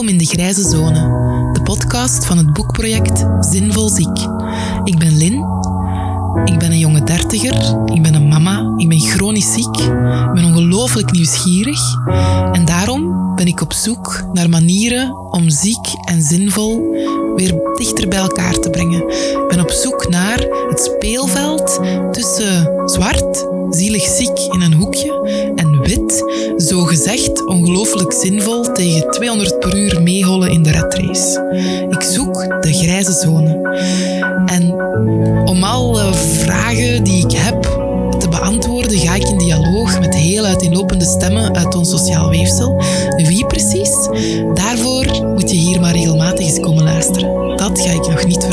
In de Grijze Zone, de podcast van het boekproject Zinvol Ziek. Ik ben Lin, ik ben een jonge dertiger, ik ben een mama, ik ben chronisch ziek, ik ben ongelooflijk nieuwsgierig en daarom ben ik op zoek naar manieren om ziek en zinvol weer dichter bij elkaar te brengen. Ik ben op zoek naar het speelveld tussen zwart, zielig ziek in een hoekje zo gezegd ongelooflijk zinvol tegen 200 per uur meehollen in de redrace. Ik zoek de grijze zone. En om alle vragen die ik heb te beantwoorden, ga ik in dialoog met heel uiteenlopende stemmen uit ons sociaal weefsel. Wie precies? Daarvoor moet je hier maar regelmatig eens komen luisteren. Dat ga ik nog niet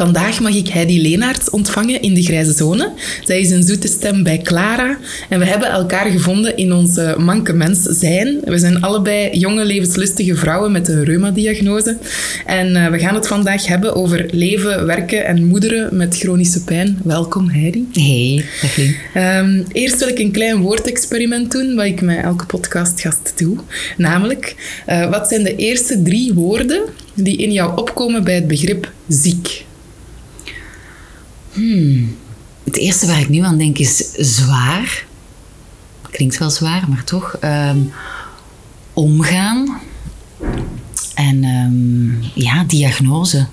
Vandaag mag ik Heidi Leenaerts ontvangen in de Grijze Zone. Zij is een zoete stem bij Clara en we hebben elkaar gevonden in onze manke mens zijn. We zijn allebei jonge, levenslustige vrouwen met een reuma-diagnose. En uh, we gaan het vandaag hebben over leven, werken en moederen met chronische pijn. Welkom Heidi. Hey, dag um, Eerst wil ik een klein woordexperiment doen, wat ik met elke podcastgast doe. Namelijk, uh, wat zijn de eerste drie woorden die in jou opkomen bij het begrip ziek? Hmm. Het eerste waar ik nu aan denk is zwaar. Klinkt wel zwaar, maar toch. Um, omgaan. En um, ja, diagnose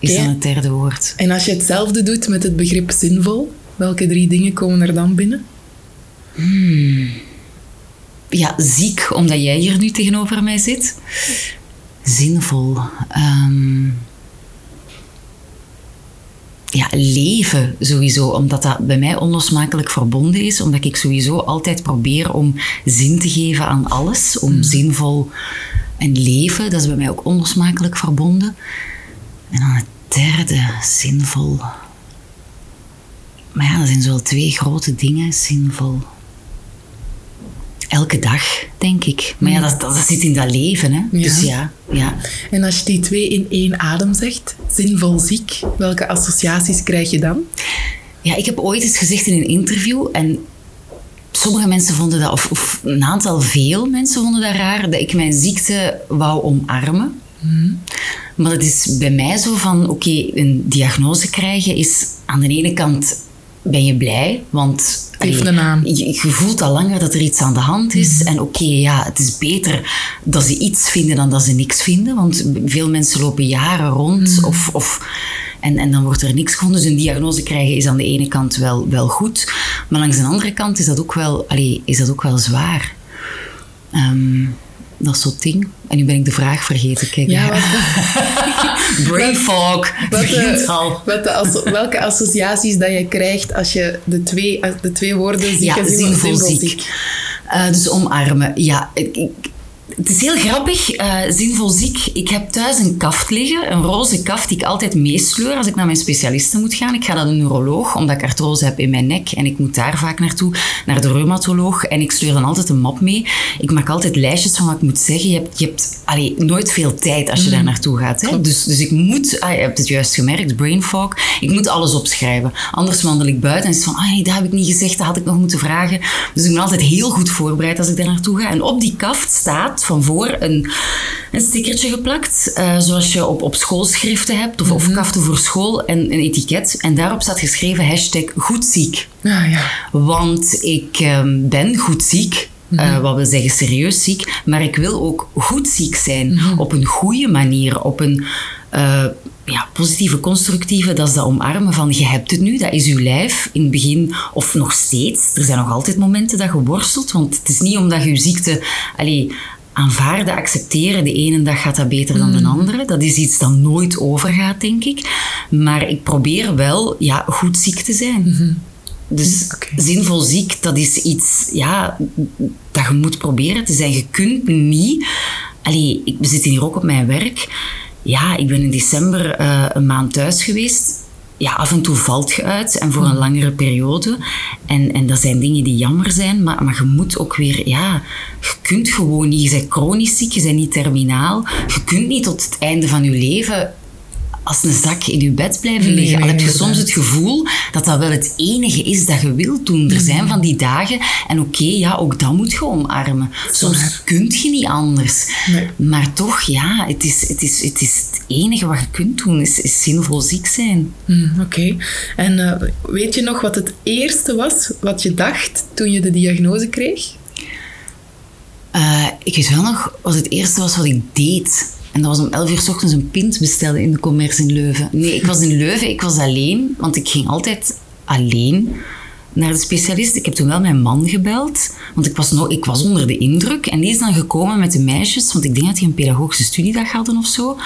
is dan het derde woord. En als je hetzelfde doet met het begrip zinvol, welke drie dingen komen er dan binnen? Hmm. Ja, ziek, omdat jij hier nu tegenover mij zit. Zinvol. Um, ja, leven sowieso, omdat dat bij mij onlosmakelijk verbonden is, omdat ik sowieso altijd probeer om zin te geven aan alles, om hmm. zinvol en leven, dat is bij mij ook onlosmakelijk verbonden. En dan het derde, zinvol. Maar ja, dat zijn zo twee grote dingen, zinvol elke dag, denk ik. Maar ja, dat, dat, zit in dat leven, hè. Dus ja, ja. En als je die twee in één adem zegt, zinvol ziek, welke associaties krijg je dan? Ja, ik heb ooit eens gezegd in een interview, en sommige mensen vonden dat, of, of een aantal, veel mensen vonden dat raar, dat ik mijn ziekte wou omarmen. Mm. Maar dat is bij mij zo van, oké, een diagnose krijgen is aan de ene kant ben je blij, want je, je, voelt al langer dat er iets aan de hand is. Mhm. En oké, ja, het is beter dat ze iets vinden dan dat ze niks vinden. Want veel mensen lopen jaren rond mhm. of, of, en, en dan wordt er niks gevonden. Dus een diagnose krijgen is aan de ene kant wel, wel goed. Maar langs de andere kant is dat ook wel, allee, is dat ook wel zwaar. Um, dat soort ding. En nu ben ik de vraag vergeten. Kijk. Ja, wat Brain fog. Wat al. Wat de, welke associaties dat je krijgt als je de twee, de twee woorden ziek ja, en zinvol ziek. Uh, dus omarmen. Ja, ik, het is heel grappig, uh, zinvol ziek. Ik heb thuis een kaft liggen, een roze kaft die ik altijd meesleur als ik naar mijn specialisten moet gaan. Ik ga naar de neuroloog, omdat ik artrose heb in mijn nek en ik moet daar vaak naartoe, naar de reumatoloog. En ik sleur dan altijd een map mee. Ik maak altijd lijstjes van wat ik moet zeggen. Je hebt, je hebt allee, nooit veel tijd als je daar mm. naartoe gaat. Hè? Dus, dus ik moet, ah, je hebt het juist gemerkt, brain fog. Ik moet alles opschrijven. Anders wandel ik buiten en is van, ah nee, dat heb ik niet gezegd, dat had ik nog moeten vragen. Dus ik ben altijd heel goed voorbereid als ik daar naartoe ga. En op die kaft staat van voor een, een stickertje geplakt, uh, zoals je op, op schoolschriften hebt, of, mm -hmm. of mhm. kaften voor school, en een etiket. En daarop staat geschreven hashtag goedziek. Ah, ja. Want ik um, ben goedziek. Mm -hmm. uh, wat we zeggen serieus ziek, maar ik wil ook goed ziek zijn. Mm -hmm. Op een goede manier, op een uh, ja, positieve, constructieve, dat is dat omarmen van je hebt het nu, dat is uw lijf. In het begin, of nog steeds, er zijn nog altijd momenten dat je worstelt, want het is niet omdat je je ziekte allee, aanvaarden, accepteren. De ene dag gaat dat beter dan de mm. andere. Dat is iets dat nooit overgaat, denk ik. Maar ik probeer wel ja, goed ziek te zijn. Mhm. Dus zinvol ziek, dat is iets ja, dat je moet proberen te zijn. Je kunt niet... Allee, ik, we zitten hier ook op mijn werk. Ja, ik ben in december uh, een maand thuis geweest ja, af en toe valt je uit en voor een langere periode. En, en dat zijn dingen die jammer zijn, maar, maar je moet ook weer, ja, je kunt gewoon niet, je bent chronisch ziek, je bent niet terminaal. Je kunt niet tot het einde van je leven als een zak in je bed blijven liggen. nee, Al heb je soms het gevoel dat dat wel het enige is dat je wilt doen. Er zijn van die dagen en oké, ja, ook dat moet je omarmen. Soms kun je niet anders. Nee. Maar toch, ja, het is het, is, het is het enige wat je kunt doen, is, is zinvol ziek zijn. Hmm, Oké. En eh, weet je nog wat het eerste was wat je dacht toen je de diagnose kreeg? Eh, ik weet wel nog wat het eerste was wat ik deed. En dat was om 11 uur s ochtends een pint bestellen in de commerce in Leuven. Nee, ik was in Leuven, ik was alleen, want ik ging altijd alleen naar de specialist. Ik heb toen wel mijn man gebeld, want ik was, nog, ik was onder de indruk. En die is dan gekomen met de meisjes, want ik denk dat die een pedagogische studiedag hadden of zo.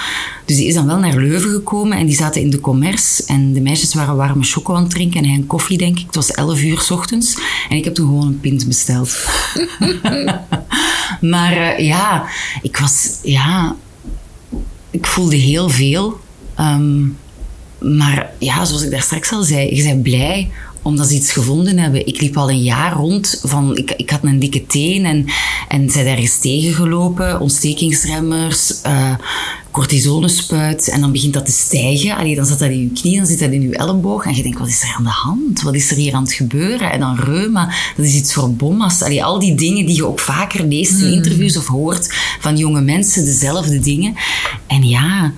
Dus die is dan wel naar Leuven gekomen en die zaten in de commerce. En de meisjes waren warme choco aan het drinken en hij een koffie, denk ik. Het was 11 uur s ochtends. En ik heb toen gewoon een pint besteld. Maar eh, ja, ik was, ja, ik voelde heel veel. Ehm, maar ja, zoals ik daar straks al zei, je bent blij omdat ze iets gevonden hebben. Ik liep al een jaar rond van, ik, ik had een dikke teen en, en zij ergens tegengelopen, ontstekingsremmers, eh cortisonespuit en dan begint dat te stijgen. Allee, dan zit dat in je knie, dan zit dat in je elleboog en je denkt, wat is er aan de hand? Wat is er hier aan het gebeuren? En dan reuma, dat is iets voor bommas. Allee, al die dingen die je ook vaker leest in interviews of hoort van jonge mensen, dezelfde dingen. En ja,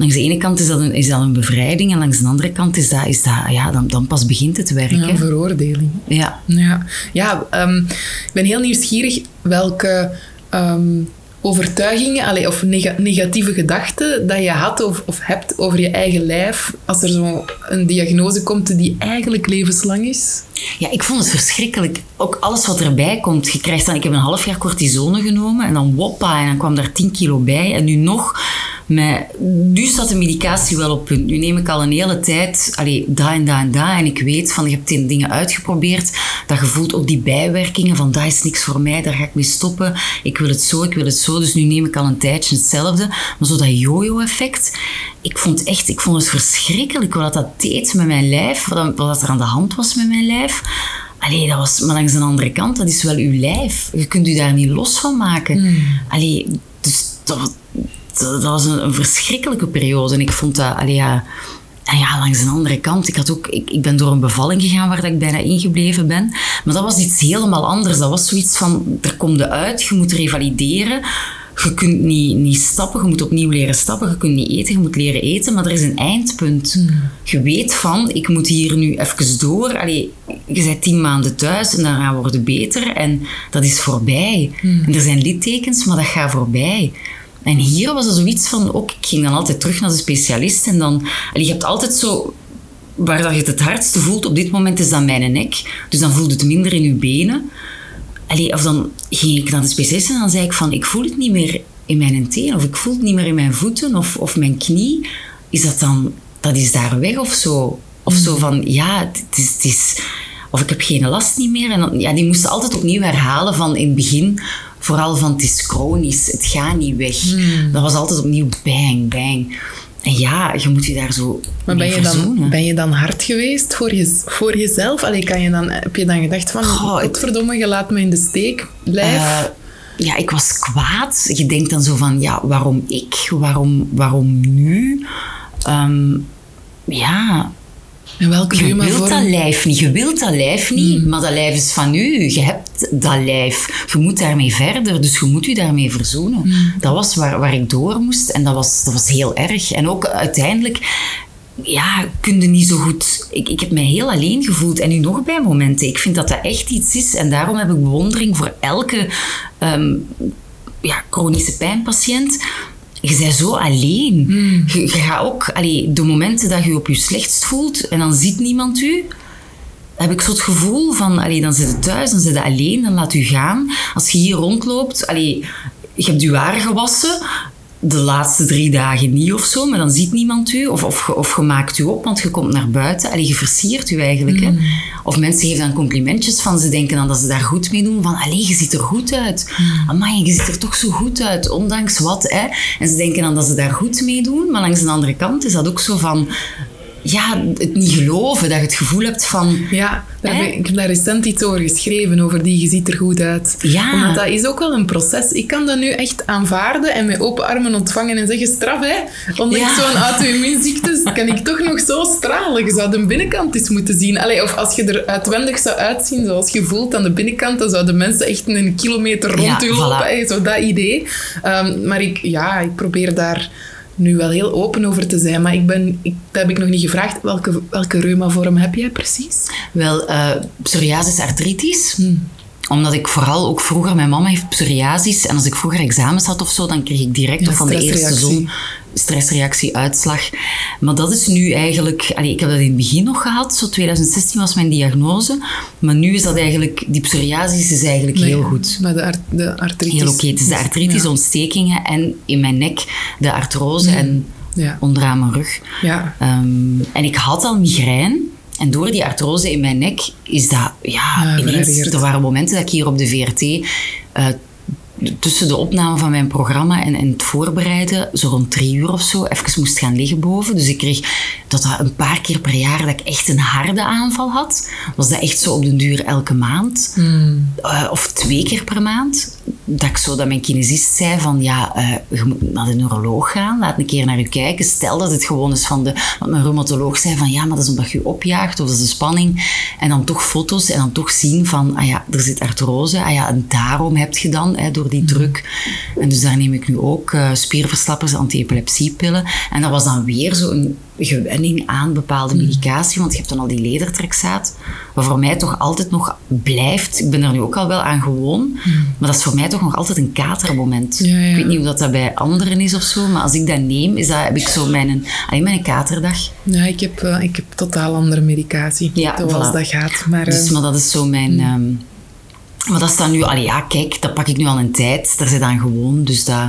langs de ene kant is dat een, is dat een bevrijding en langs de andere kant is dat, is dat ja, dan, dan pas begint het werk. Ja, hè. veroordeling. Ja. Ja, ja ehm, ik ben heel nieuwsgierig welke ehm, overtuigingen allee, of nega- negatieve gedachten dat je had of, of hebt over je eigen lijf als er zo een diagnose komt die eigenlijk levenslang is. Ja, ik vond het verschrikkelijk. Ook alles wat erbij komt. Je krijgt dan, ik heb een half jaar cortisone genomen en dan woppa en dan kwam daar 10 kilo bij. En nu nog, met, nu staat de medicatie wel op punt. Nu neem ik al een hele tijd, allee, da en da en da. En ik weet van, je hebt dingen uitgeprobeerd. Dat je voelt ook die bijwerkingen van, dat is niks voor mij, daar ga ik mee stoppen. Ik wil het zo, ik wil het zo. Dus nu neem ik al een tijdje hetzelfde. Maar zo dat yo-yo-effect, ik vond echt, ik vond het verschrikkelijk wat dat deed met mijn lijf. Wat, wat er aan de hand was met mijn lijf. Allee, dat was, maar langs de andere kant, dat is wel uw lijf. Je kunt u daar niet los van maken. Allee, dus dat, dat, dat was een, een verschrikkelijke periode. En ik vond dat, allee, ja, en ja, langs de andere kant, ik, had ook, ik, ik ben door een bevalling gegaan waar dat ik bijna ingebleven ben. Maar dat was iets helemaal anders. Dat was zoiets van, er komt uit, je moet revalideren. Je kunt niet, niet stappen, je moet opnieuw leren stappen. Je kunt niet eten, je moet leren eten. Maar er is een eindpunt. Je weet van, ik moet hier nu even door. Allee, je bent tien maanden thuis en daarna wordt het beter. En dat is voorbij. En er zijn littekens, maar dat gaat voorbij. En hier was er zoiets van, ook, ik ging dan altijd terug naar de specialist. En dan, allee, je hebt altijd zo waar dat je het het hardste voelt op dit moment is dat mijn nek. Dus dan voelt het minder in je benen. Allee, of dan ging ik naar de specialist en dan zei ik van, ik voel het niet meer in mijn teen, of ik voel het niet meer in mijn voeten, of, of mijn knie. Is dat dan, dat is daar weg of zo? Of zo van, ja, het is, het is... Of ik heb geen last niet meer. En dan, ja, die moesten altijd opnieuw herhalen van in het begin, vooral van het is chronisch, het gaat niet weg. Dat was altijd opnieuw bang, bang. Ja, je moet je daar zo Maar ben je, dan, ben je dan hard geweest voor, je, voor jezelf? Allee, kan je dan, heb je dan gedacht van, Goh, ik- godverdomme, je laat me in de steek, lijf? Eh, ja, ik was kwaad. Je denkt dan zo van, ja, waarom ik? Waarom, waarom nu? Ehm, ja, en welke je wilt dat lijf niet. Je wilt dat lijf niet, maar dat lijf is van u. Je hebt dat lijf. Je moet daarmee verder, dus je moet je daarmee verzoenen. Dat was waar, waar ik door moest en dat was, dat was heel erg. En ook uiteindelijk ja, kun je niet zo goed... Ik, ik heb mij heel alleen gevoeld. En nu nog bij momenten. Ik vind dat dat echt iets is. En daarom heb ik bewondering voor elke ehm, ja, chronische pijnpatiënt. Je bent zo alleen. Je, je gaat ook... Allee, de momenten dat je je op je slechtst voelt en dan ziet niemand u heb ik zo het gevoel van, allee, dan zit je thuis, dan zit je alleen, dan laat u gaan. Als je hier rondloopt, allee, je hebt je haar gewassen, de laatste drie dagen niet of zo, maar dan ziet niemand u. Of, of, je- of je maakt u op, want je komt naar buiten. Allee, je versiert u eigenlijk. Hè? Of mensen geven dan complimentjes van, ze denken dan dat ze daar goed mee doen. Van, allee, je ziet er goed uit. Amai, je ziet er toch zo goed uit, ondanks wat. Hè? En ze denken dan dat ze daar goed mee doen, maar langs de andere kant is dat ook zo van ja, het niet geloven, dat je het gevoel hebt van... Ja, daar heb ik, ik heb daar recent iets over geschreven, over die je ziet er goed uit. Ja. Omdat dat is ook wel een proces. Ik kan dat nu echt aanvaarden en met open armen ontvangen en zeggen straf, hè. Ondanks Ja. zo'n auto-immuunziekte kan ik toch nog zo stralen. Je zou de binnenkant eens moeten zien. Allee, of als je er uitwendig zou uitzien zoals je voelt aan de binnenkant, dan zouden mensen echt een kilometer rond u lopen. Zo dat idee. Ehm, maar ik, ja, ik probeer daar nu wel heel open over te zijn. Maar ik ben, ik, dat heb ik nog niet gevraagd. Welke, welke reumavorm heb jij precies? Wel, eh psoriasis artritis. Hmm. Omdat ik vooral ook vroeger... Mijn mama heeft psoriasis. En als ik vroeger examens had of zo, dan kreeg ik direct Ja, of van de eerste zon stressreactie, uitslag. Maar dat is nu eigenlijk... Allee, ik heb dat in het begin nog gehad. Zo 2016 was mijn diagnose. Maar nu is dat eigenlijk... Die psoriasis is eigenlijk Nee, heel goed. Maar de, art, de artritis. Heel oké. Het is de artritis, Ja. ontstekingen en in mijn nek de artrose en Ja. onderaan mijn rug. Ja. Ehm, en ik had al migraine. En door die artrose in mijn nek is dat, ja, Ja, ineens... Er waren momenten dat ik hier op de VRT... eh, tussen de opname van mijn programma en, en het voorbereiden, zo rond drie uur of zo, even moest gaan liggen boven. Dus ik kreeg dat, dat een paar keer per jaar dat ik echt een harde aanval had. Was dat echt zo op den duur elke maand. Hmm. Eh, of twee keer per maand. Dat ik zo dat mijn kinesist zei van ja, eh, je moet naar de neuroloog gaan, laat een keer naar u kijken. Stel dat het gewoon is van de. Want mijn rheumatoloog zei van ja, maar dat is omdat je opjaagt of dat is de spanning. En dan toch foto's en dan toch zien van ah ja, er zit artrose. Ah ja, en daarom heb je dan hè, door die druk. En dus daar neem ik nu ook eh, spierverslappers, anti-epilepsiepillen. En dat was dan weer zo'n gewenning aan bepaalde medicatie, want je hebt dan al die ledertrexaat, wat voor mij toch altijd nog blijft. Ik ben er nu ook al wel aan gewoon, maar dat is voor mij toch nog altijd een katermoment. Ja, ja. Ik weet niet hoe dat, dat bij anderen is of zo, maar als ik dat neem, is dat, heb ik zo mijn, alleen mijn katerdag. Ja, ik heb, eh, ik heb totaal andere medicatie. Ja, zoals voilà. dat gaat. Maar, Dus, eh, maar dat is zo mijn... ehm, maar dat staat nu... Allee, ja, kijk, dat pak ik nu al een tijd. Daar zit aan gewoon, dus dat...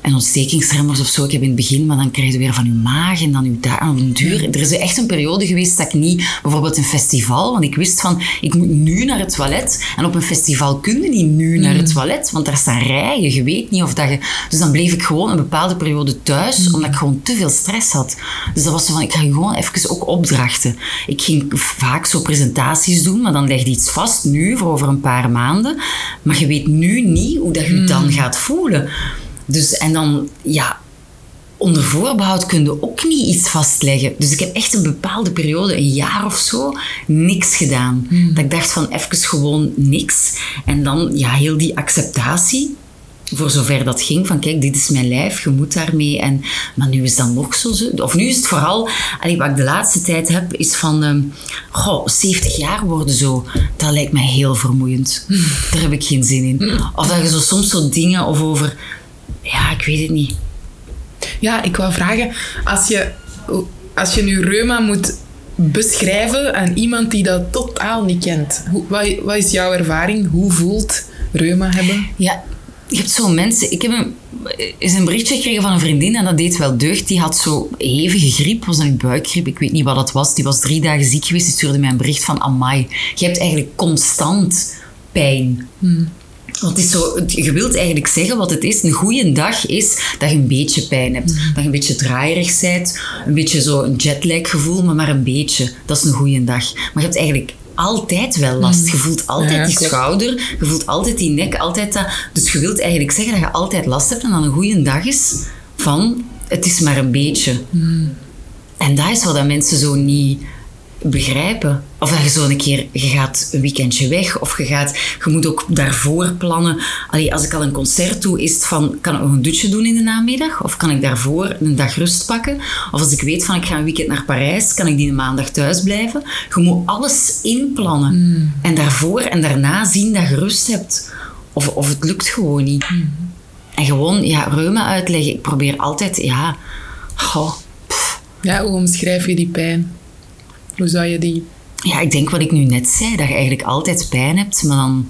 En ontstekingsremmers of zo, ik heb in het begin, maar dan krijg je weer van je maag en dan je daar aan de duur. Er is echt een periode geweest dat ik niet, bijvoorbeeld een festival, want ik wist van, ik moet nu naar het toilet. En op een festival kun je niet nu naar het toilet, want daar staan rijen, je weet niet of dat je... Dus dan bleef ik gewoon een bepaalde periode thuis, omdat ik gewoon te veel stress had. Dus dat was zo van, ik ga gewoon even ook opdrachten. Ik ging vaak zo presentaties doen, maar dan legde iets vast, nu, voor over een paar maanden. Maar je weet nu niet hoe dat je je dan gaat voelen. Dus, en dan, ja, onder voorbehoud kun je ook niet iets vastleggen. Dus ik heb echt een bepaalde periode, een jaar of zo, niks gedaan. Dat ik dacht van even gewoon niks. En dan, ja, heel die acceptatie. Voor zover dat ging, van kijk, dit is mijn lijf, je moet daarmee. En, maar nu is dat nog zo. Of nu is het vooral, wat ik de laatste tijd heb, is van, ehm, goh, 70 jaar worden zo. Dat lijkt mij heel vermoeiend. Daar heb ik geen zin in. Of dat je zo soms zo dingen of over, ja, ik weet het niet. Ja, ik wou vragen, als je, als je nu reuma moet beschrijven aan iemand die dat totaal niet kent, hoe, wat, wat is jouw ervaring? Hoe voelt reuma hebben? Ja, je hebt zo mensen. Ik heb een, is een berichtje gekregen van een vriendin en dat deed wel deugd. Die had zo hevige griep, was een buikgriep, ik weet niet wat dat was. Die was drie dagen ziek geweest. Die stuurde mij een bericht van: Amai, je hebt eigenlijk constant pijn. Want het is zo, je wilt eigenlijk zeggen wat het is. Een goede dag is dat je een beetje pijn hebt. Dat je een beetje draaierig bent. Een beetje zo een jetlag gevoel, maar maar een beetje. Dat is een goede dag. Maar je hebt eigenlijk altijd wel last. Je voelt altijd Ja, die schouder. Je voelt altijd die nek. Altijd dat. Dus je wilt eigenlijk zeggen dat je altijd last hebt. En dan een goede dag is van het is maar een beetje. En dat is wat dat mensen zo niet begrijpen. Of dat je zo een keer, je gaat een weekendje weg, of je gaat, je moet ook daarvoor plannen. Allee, als ik al een concert doe, is het van, kan ik nog een dutje doen in de namiddag? Of kan ik daarvoor een dag rust pakken? Of als ik weet van, ik ga een weekend naar Parijs, kan ik die maandag thuis blijven? Je moet alles inplannen. En daarvoor en daarna zien dat je rust hebt. Of, of het lukt gewoon niet. En gewoon, ja, reuma uitleggen. Ik probeer altijd, ja, goh, Ja, hoe omschrijf je die pijn? Hoe zou je die... Ja, ik denk wat ik nu net zei, dat je eigenlijk altijd pijn hebt, maar dan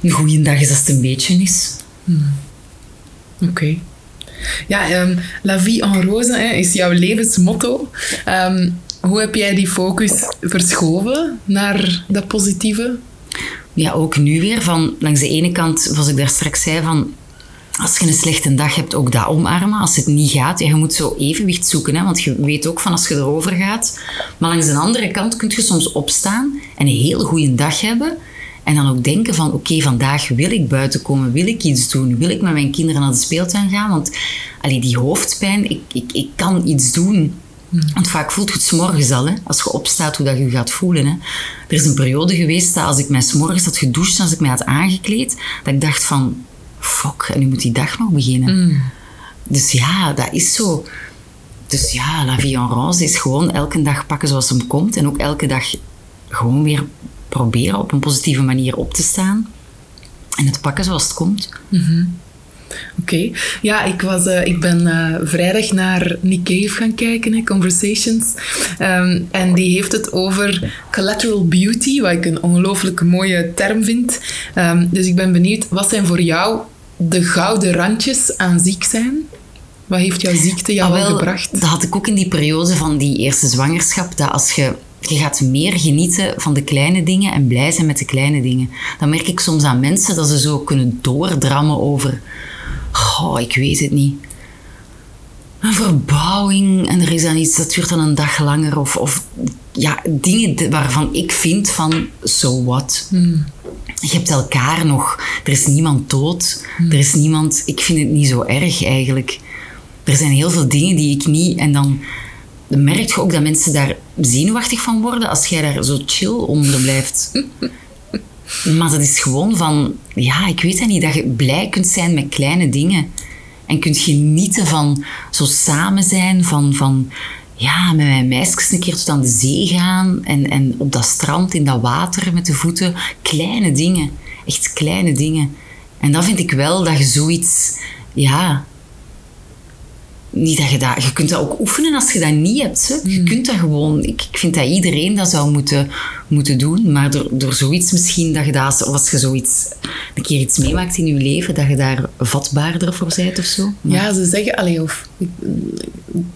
een goede dag is als het een beetje is. Oké. Ja, ehm, La vie en rose hè, is jouw levensmotto. Ehm, hoe heb jij die focus verschoven naar dat positieve? Ja, ook nu weer van langs de ene kant, zoals ik daar straks zei, van als je een slechte dag hebt, ook dat omarmen. Als het niet gaat, ja, je moet zo evenwicht zoeken. Hè? Want je weet ook van als je erover gaat. Maar langs de andere kant kun je soms opstaan en een hele goede dag hebben. En dan ook denken van, oké, vandaag wil ik buiten komen, wil ik iets doen, wil ik met mijn kinderen naar de speeltuin gaan. Want allee, die hoofdpijn, ik, ik, ik kan iets doen. Want vaak voelt je het s'morgens al, hè, als je opstaat, hoe dat je gaat voelen. Hè. Er is een periode geweest dat als ik mij s'morgens had gedoucht, als ik mij had aangekleed, dat ik dacht van, fuck, en nu moet die dag nog beginnen. Dus ja, dat is zo. Dus ja, la vie en rose is gewoon elke dag pakken zoals hem komt. En ook elke dag gewoon weer proberen op een positieve manier op te staan. En het pakken zoals het komt. Oké. Ja, ik, was, eh, ik ben eh, vrijdag naar Nick Cave gaan kijken, hè, Conversations. Ehm, en die heeft het over collateral beauty, wat ik een ongelooflijk mooie term vind. Ehm, dus ik ben benieuwd, wat zijn voor jou de gouden randjes aan ziek zijn? Wat heeft jouw ziekte jou Ah, wel, gebracht? Dat had ik ook in die periode van die eerste zwangerschap. Dat als je, je gaat meer genieten van de kleine dingen en blij zijn met de kleine dingen. Dan merk ik soms aan mensen dat ze zo kunnen doordrammen over... Oh, ik weet het niet. Een verbouwing en er is dan iets dat duurt dan een dag langer. Of, of ja, dingen waarvan ik vind van, so what? Je hebt elkaar nog. Er is niemand dood. Er is niemand... Ik vind het niet zo erg eigenlijk. Er zijn heel veel dingen die ik niet... En dan merk je ook dat mensen daar zenuwachtig van worden als jij daar zo chill onder blijft. Maar dat is gewoon van... Ja, ik weet dat niet. Dat je blij kunt zijn met kleine dingen. En kunt genieten van zo samen zijn. Van... van ja, met mijn meisjes een keer tot aan de zee gaan. En, en op dat strand, in dat water met de voeten. Kleine dingen. Echt kleine dingen. En dan vind ik wel dat je zoiets... Ja, niet dat je dat... Je kunt dat ook oefenen als je dat niet hebt. Hè. Je kunt dat gewoon... Ik, ik vind dat iedereen dat zou moeten, moeten doen. Maar door, door zoiets misschien dat je dat... Of als je zoiets... Een keer iets meemaakt in je leven, dat je daar vatbaarder voor bent of zo. Maar- Ja, ze zeggen, allee, of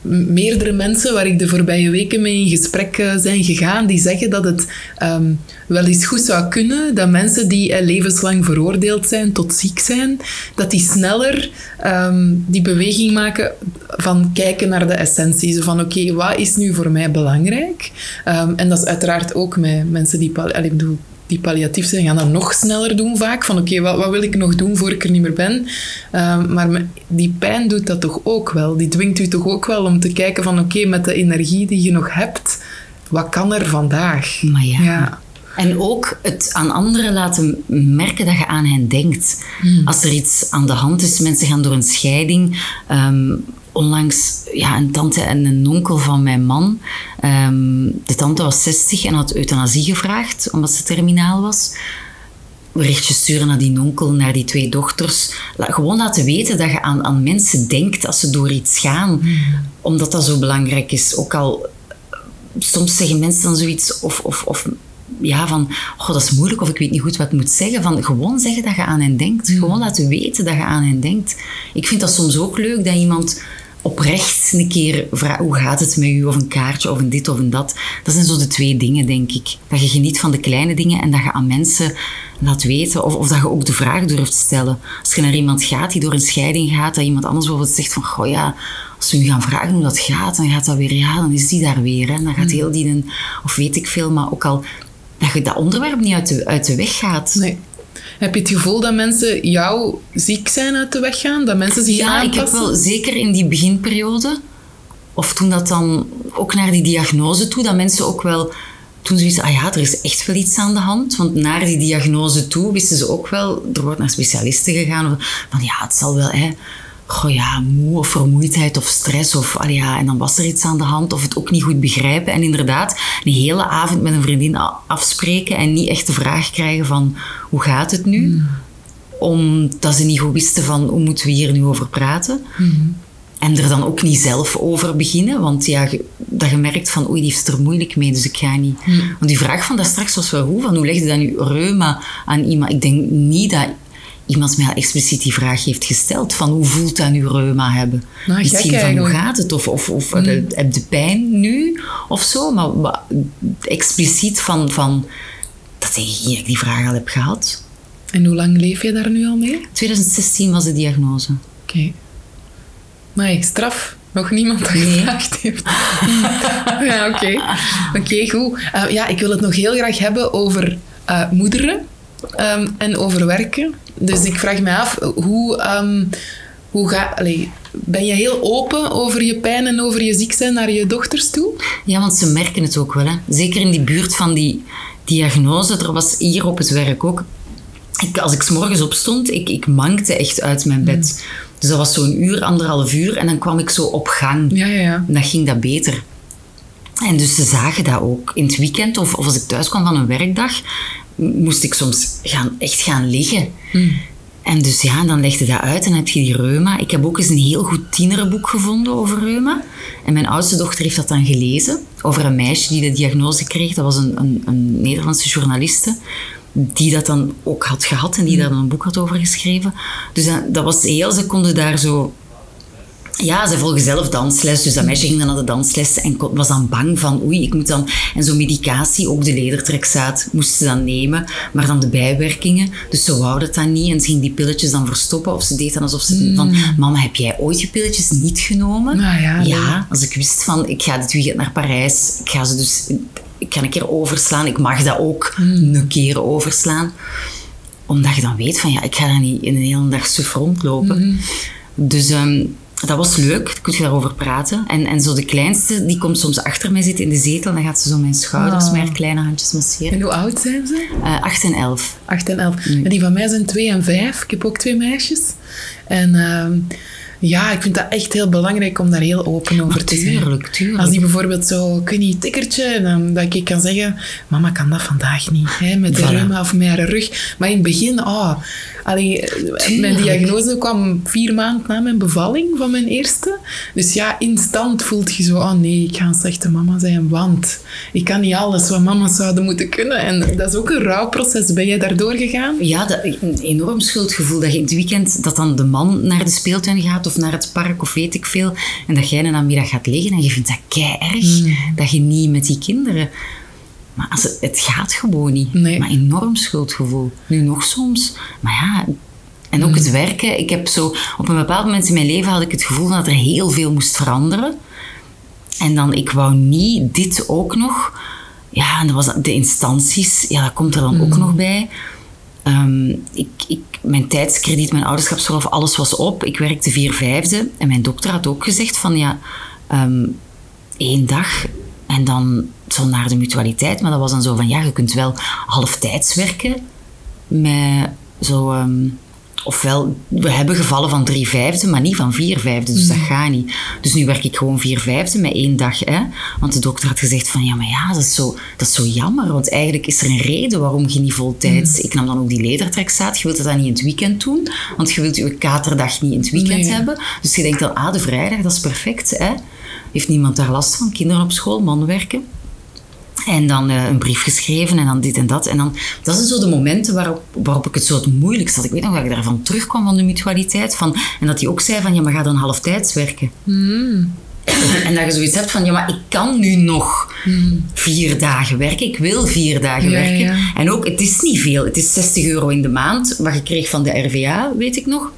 meerdere mensen waar ik de voorbije weken mee in gesprek eh, zijn gegaan, die zeggen dat het ehm, wel eens goed zou kunnen dat mensen die eh, levenslang veroordeeld zijn tot ziek zijn, dat die sneller ehm, die beweging maken van kijken naar de essentie. Zo van, oké, wat is nu voor mij belangrijk? Ehm, en dat is uiteraard ook met mensen die... ik bedoel, die palliatief zijn, gaan dat nog sneller doen vaak. Van oké, wat, wat wil ik nog doen voor ik er niet meer ben? Ehm, maar me- die pijn doet dat toch ook wel. Die dwingt u toch ook wel om te kijken van oké, met de energie die je nog hebt, wat kan er vandaag? Maar ja. Ja. En ook het aan anderen laten merken dat je aan hen denkt. Als er iets aan de hand is, mensen gaan door een scheiding. Ehm, onlangs ja, een tante en een onkel van mijn man. ehm, de tante was 60 en had euthanasie gevraagd omdat ze terminaal was. Berichtjes sturen naar die onkel, naar die twee dochters. La- gewoon laten weten dat je aan, aan mensen denkt als ze door iets gaan. Omdat dat zo belangrijk is. Ook al soms zeggen mensen dan zoiets of, of, of ja, van, oh, dat is moeilijk of ik weet niet goed wat ik moet zeggen. Van gewoon zeggen dat je aan hen denkt. Gewoon laten weten dat je aan hen denkt. Ik vind dat soms ook leuk dat iemand oprecht een keer vraagt, hoe gaat het met u? Of een kaartje, of een dit of een dat. Dat zijn zo de twee dingen, denk ik. Dat je geniet van de kleine dingen en dat je aan mensen laat weten. Of, of dat je ook de vraag durft stellen. Als je naar iemand gaat die door een scheiding gaat, dat iemand anders bijvoorbeeld zegt van, goh ja, als we nu gaan vragen hoe dat gaat, dan gaat dat weer, ja, dan is die daar weer. Hè. Dan gaat heel die, een, of weet ik veel, maar ook al dat je dat onderwerp niet uit de, uit de weg gaat. Nee. Heb je het gevoel dat mensen jou ziek zijn uit de weg gaan? Dat mensen zich Ja, ik aanpassen? heb wel zeker in die beginperiode, of toen dat dan ook naar die diagnose toe, dat mensen ook wel toen ze wisten, ah ja, er is echt wel iets aan de hand. Want naar die diagnose toe wisten ze ook wel, er wordt naar specialisten gegaan. Of, van ja, het zal wel, hè, goh ja, moe of vermoeidheid of stress. Of, ja, en dan was er iets aan de hand of het ook niet goed begrijpen. En inderdaad, een hele avond met een vriendin afspreken en niet echt de vraag krijgen van, hoe gaat het nu? Omdat ze niet goed wisten van, hoe moeten we hier nu over praten? En er dan ook niet zelf over beginnen, want ja, je- dat je merkt van oei, die heeft het er moeilijk mee, dus ik ga niet. Want die vraag van daar straks was wel goed, van hoe leg je dan nu reuma aan iemand? Ik denk niet dat iemand mij al expliciet die vraag heeft gesteld van hoe voelt dat nu reuma hebben? Nou, Misschien van hoe gaat het? Of, of, of eh, heb je pijn nu? Of zo, maar expliciet van, van dat ik niet dat ik die vraag al heb gehad. En hoe lang leef je daar nu al mee? 2016 was de diagnose. Oké. Maar ik straf. Nog niemand dat Nee. gevraagd heeft. ja, oké. Oké, goed. Eh, ja, ik wil het nog heel graag hebben over eh, moederen ehm, en over werken. Dus ik vraag me af, hoe, ehm, hoe ga, allee, ben je heel open over je pijn en over je ziek zijn naar je dochters toe? Ja, want ze merken het ook wel. Hè. Zeker in die buurt van die diagnose. Er was hier op het werk ook. Ik, als ik 's morgens opstond, ik, ik mankte echt uit mijn bed. Dus dat was zo'n uur, anderhalf uur. En dan kwam ik zo op gang. Ja, ja, ja. En dan ging dat beter. En dus ze zagen dat ook. In het weekend of, of als ik thuis kwam van een werkdag, moest ik soms gaan, echt gaan liggen. En dus ja, dan legde dat uit en dan heb je die reuma. Ik heb ook eens een heel goed tienerenboek gevonden over reuma. En mijn oudste dochter heeft dat dan gelezen. Over een meisje die de diagnose kreeg. Dat was een, een, een Nederlandse journaliste. Die dat dan ook had gehad en die daar dan een boek had over geschreven. Dus dat, dat was heel, ze konden daar zo ja, ze volgen zelf dansles. Dus dat meisje ging dan naar de dansles en was dan bang van oei, ik moet dan... En zo'n medicatie, ook de ledertrekzaad, moest ze dan nemen. Maar dan de bijwerkingen. Dus ze wou dat dan niet en ze ging die pilletjes dan verstoppen. Of ze deed dan alsof ze van... Mama, heb jij ooit je pilletjes niet genomen? Nou ja, ja, als ik wist van, ik ga dit weekend naar Parijs. Ik ga ze dus... Ik ga een keer overslaan. Ik mag dat ook een keer overslaan omdat je dan weet van ja, ik ga dan niet in een hele dag suf rondlopen. Dus ehm, dat was leuk, dan kun je daarover praten. En, en zo de kleinste, die komt soms achter mij zitten in de zetel. Dan gaat ze zo mijn schouders Oh. met haar kleine handjes masseren. En hoe oud zijn ze? 8 en 11. 8 en 11. En die van mij zijn 2 en 5. Ik heb ook twee meisjes. En ehm, ja, ik vind dat echt heel belangrijk om daar heel open over te zijn. Tuurlijk, tuurlijk. Als die bijvoorbeeld zo, weet niet, tikkertje, dan, dat ik kan zeggen, mama kan dat vandaag niet, hè, met de Voilà. reuma of met haar rug. Maar in het begin, oh, allee, mijn diagnose kwam vier maanden na mijn bevalling van mijn eerste. Dus ja, instant voelt je zo, oh nee, ik ga een slechte mama zijn, want ik kan niet alles wat mama's zouden moeten kunnen. En dat is ook een rouwproces. Ben jij daardoor gegaan? Ja, dat, een enorm schuldgevoel dat je in het weekend dat dan de man naar de speeltuin gaat of naar het park of weet ik veel. En dat jij de namiddag gaat liggen en je vindt dat kei erg dat je niet met die kinderen. Maar als het, het gaat gewoon niet. Nee. Maar enorm schuldgevoel. Nu nog soms. Maar ja, en ook het werken. Ik heb zo, op een bepaald moment in mijn leven had ik het gevoel dat er heel veel moest veranderen. En dan, ik wou niet dit ook nog. Ja, en dat was de instanties. Ja, dat komt er dan ook nog bij. Ehm, ik, ik, mijn tijdskrediet, mijn ouderschapsverlof, alles was op. Ik werkte vier vijfde. En mijn dokter had ook gezegd van ja, ehm, één dag en dan zo naar de mutualiteit. Maar dat was dan zo van ja, je kunt wel halftijds werken. Met zo... ehm, ofwel, we hebben gevallen van drie vijfde, maar niet van vier vijfde. Dus dat gaat niet. Dus nu werk ik gewoon vier vijfde met één dag. Hè? Want de dokter had gezegd van, ja, maar ja, dat is, zo, dat is zo jammer. Want eigenlijk is er een reden waarom je niet voltijds... Ik nam dan ook die ledertrekzaad. Je wilt dat dan niet in het weekend doen. Want je wilt je katerdag niet in het weekend Nee. hebben. Dus je denkt dan, ah, de vrijdag, dat is perfect. Hè? Heeft niemand daar last van? Kinderen op school, man werken. En dan eh, een brief geschreven en dan dit en dat. En dan, dat zijn zo de momenten waarop, waarop ik het zo het moeilijkst had. Ik weet nog dat ik daarvan terugkwam van de mutualiteit. Van, en dat hij ook zei van, ja, maar ga dan halftijds werken. En dat je zoiets hebt van, ja, maar ik kan nu nog vier dagen werken. Ik wil vier dagen Ja, werken. ja. En ook, het is niet veel. Het is 60 euro in de maand, wat je kreeg van de RVA, weet ik nog.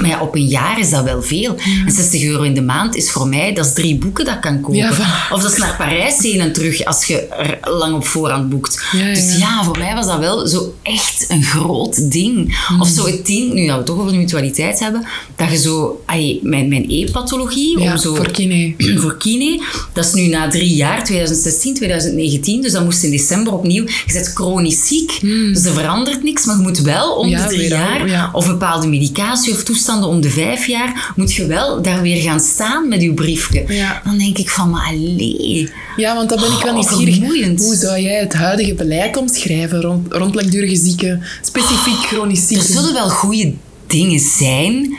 Maar ja, op een jaar is dat wel veel. En 60 euro in de maand is voor mij, dat is drie boeken dat ik kan kopen. Ja. Of dat is naar Parijs heen en terug als je er lang op voorhand boekt. Ja. Dus ja, voor mij was dat wel zo echt een groot ding. Of zo het ding, nu dat we het toch over de mutualiteit hebben, dat je zo, ai, mijn, mijn e-pathologie, Ja, om zo voor kine. voor kine. Dat is nu na drie jaar, 2016, 2019. Dus dat moest in december opnieuw. Je bent chronisch ziek, dus er verandert niks. Maar je moet wel om de drie al, jaar, ja. of bepaalde medicatie of toestanden om de vijf jaar, moet je wel daar weer gaan staan met je briefje. Ja. Dan denk ik van, maar allee. Ja, want dan ben ik wel Oh, nieuwsgierig. Hoe zou jij het huidige beleid omschrijven rond, rond langdurige zieken, specifiek chronisch Er zieken? zullen wel goede dingen zijn,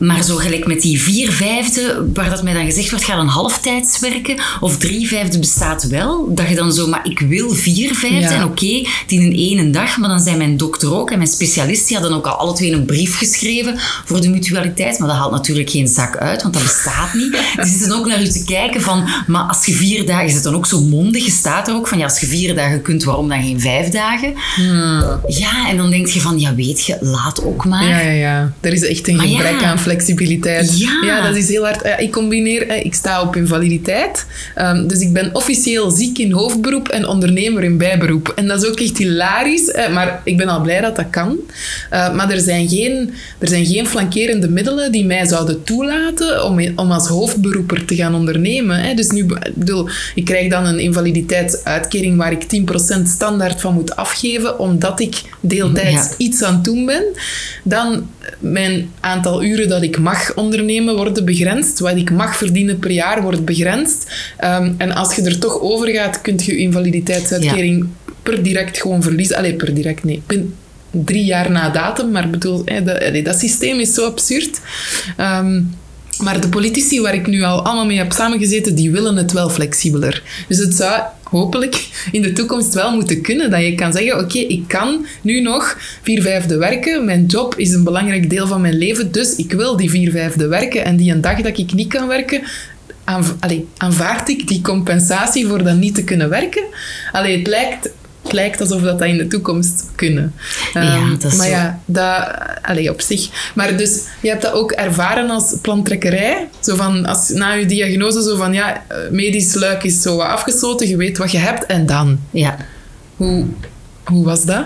Maar zo gelijk met die vier vijfde, waar dat mij dan gezegd wordt, ga dan halftijds werken. Of drie vijfde bestaat wel. Dat je dan zo, maar ik wil vier vijfde. Ja. En oké, het in een ene dag. Maar dan zijn mijn dokter ook en mijn specialist, die hadden ook al alle twee een brief geschreven voor de mutualiteit. Maar dat haalt natuurlijk geen zak uit, want dat bestaat niet. Die zitten ook naar u te kijken van, maar als je vier dagen, je zit dan ook zo mondig, je staat er ook van, ja, als je vier dagen kunt, waarom dan geen vijf dagen? Ja, en dan denk je van, ja, weet je, laat ook maar. Ja, ja, ja. Er is echt een Maar gebrek ja. aan flexibiliteit. Ja. dat is heel hard. Ja, ik combineer, eh, ik sta op invaliditeit. Ehm, dus ik ben officieel ziek in hoofdberoep en ondernemer in bijberoep. En dat is ook echt hilarisch. eh, maar ik ben al blij dat dat kan. Eh, maar er zijn, geen, er zijn geen flankerende middelen die mij zouden toelaten om, om als hoofdberoeper te gaan ondernemen. Dus nu, ik bedoel, ik krijg dan een invaliditeitsuitkering waar ik 10% standaard van moet afgeven, omdat ik deeltijds Ja. iets aan het doen ben. Dan mijn aantal uren dat ik mag ondernemen worden begrensd. Wat ik mag verdienen per jaar wordt begrensd. Ehm, en als je er toch over gaat, kun je je invaliditeitsuitkering per direct gewoon verliezen. Allee, per direct, nee. Drie jaar na datum, maar bedoel, dat, allee, dat systeem is zo absurd. Ehm, maar de politici waar ik nu al allemaal mee heb samengezeten, die willen het wel flexibeler. Dus het zou hopelijk in de toekomst wel moeten kunnen dat je kan zeggen, oké, ik kan nu nog vier vijfde werken. Mijn job is een belangrijk deel van mijn leven, dus ik wil die vier vijfde werken. En die een dag dat ik niet kan werken, aanvaard ik die compensatie voor dat niet te kunnen werken. Allee, het lijkt... Het lijkt alsof dat, dat in de toekomst kunnen. Ja, Ehm, dat is maar zo. ja, dat, allee, op zich. Maar dus, je hebt dat ook ervaren als plantrekkerij. Zo van, als, na je diagnose, zo van, ja, eh, medisch luik is zo wat afgesloten, je weet wat je hebt, en dan? Ja. Hoe, hoe was dat?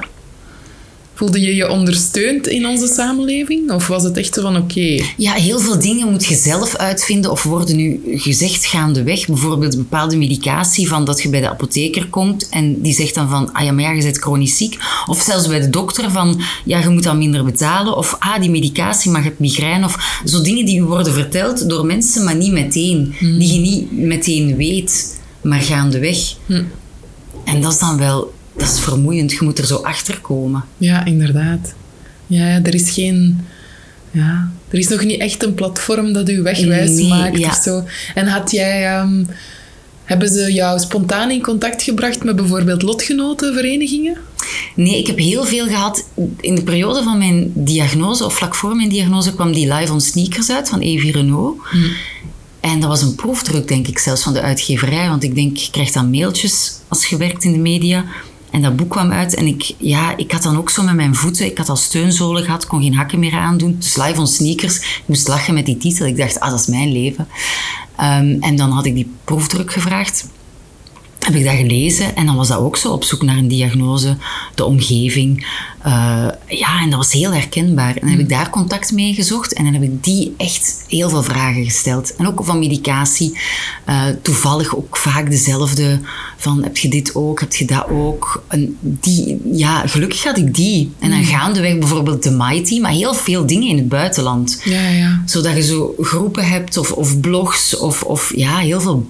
Voelde je je ondersteund in onze samenleving? Of was het echt zo van, oké... Ja, heel veel dingen moet je zelf uitvinden of worden nu gezegd gaandeweg. Bijvoorbeeld een bepaalde medicatie van dat je bij de apotheker komt en die zegt dan van, ah ja, maar ja, je bent chronisch ziek. Of zelfs bij de dokter van, ja, je moet dan minder betalen. Of, ah, die medicatie, maar je hebt migraine. Of zo dingen die je worden verteld door mensen, maar niet meteen. Die je niet meteen weet, maar gaandeweg. En dat is dan wel, dat is vermoeiend. Je moet er zo achter komen. Ja, inderdaad. Ja, er is geen... Ja, er is nog niet echt een platform dat u wegwijs Nee, maakt ja. of zo. En had jij... ehm, hebben ze jou spontaan in contact gebracht met bijvoorbeeld lotgenotenverenigingen? Nee, ik heb heel veel gehad. In de periode van mijn diagnose, of vlak voor mijn diagnose, kwam die live on sneakers uit van Evi Renault. En dat was een proefdruk, denk ik, zelfs van de uitgeverij. Want ik denk, je krijgt dan mailtjes als je werkt in de media. En dat boek kwam uit en ik, ja, ik had dan ook zo met mijn voeten, ik had al steunzolen gehad, kon geen hakken meer aandoen. Dus on sneakers, ik moest lachen met die titel. Ik dacht, ah, dat is mijn leven. Ehm, en dan had ik die proefdruk gevraagd heb ik dat gelezen en dan was dat ook zo op zoek naar een diagnose, de omgeving. Eh, ja, en dat was heel herkenbaar. En dan heb ik daar contact mee gezocht en dan heb ik die echt heel veel vragen gesteld. En ook van medicatie. Eh, toevallig ook vaak dezelfde van heb je dit ook, heb je dat ook. En die, ja, gelukkig had ik die. En dan gaandeweg bijvoorbeeld de Mighty, maar heel veel dingen in het buitenland Ja, ja. zodat je zo groepen hebt of, of blogs of, of ja, heel veel